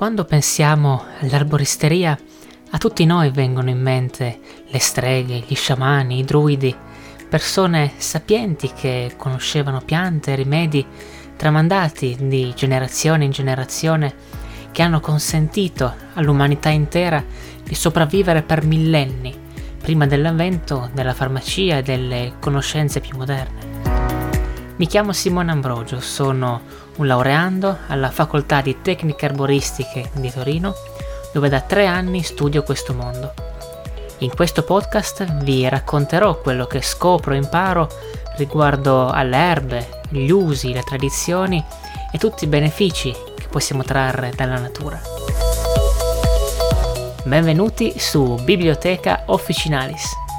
Quando pensiamo all'arboristeria, a tutti noi vengono in mente le streghe, gli sciamani, i druidi, persone sapienti che conoscevano piante e rimedi tramandati di generazione in generazione che hanno consentito all'umanità intera di sopravvivere per millenni prima dell'avvento della farmacia e delle conoscenze più moderne. Mi chiamo Simone Ambrogio, sono un laureando alla Facoltà di Tecniche Arboristiche di Torino, dove da tre anni studio questo mondo. In questo podcast vi racconterò quello che scopro e imparo riguardo alle erbe, gli usi, le tradizioni e tutti i benefici che possiamo trarre dalla natura. Benvenuti su Biblioteca Officinalis.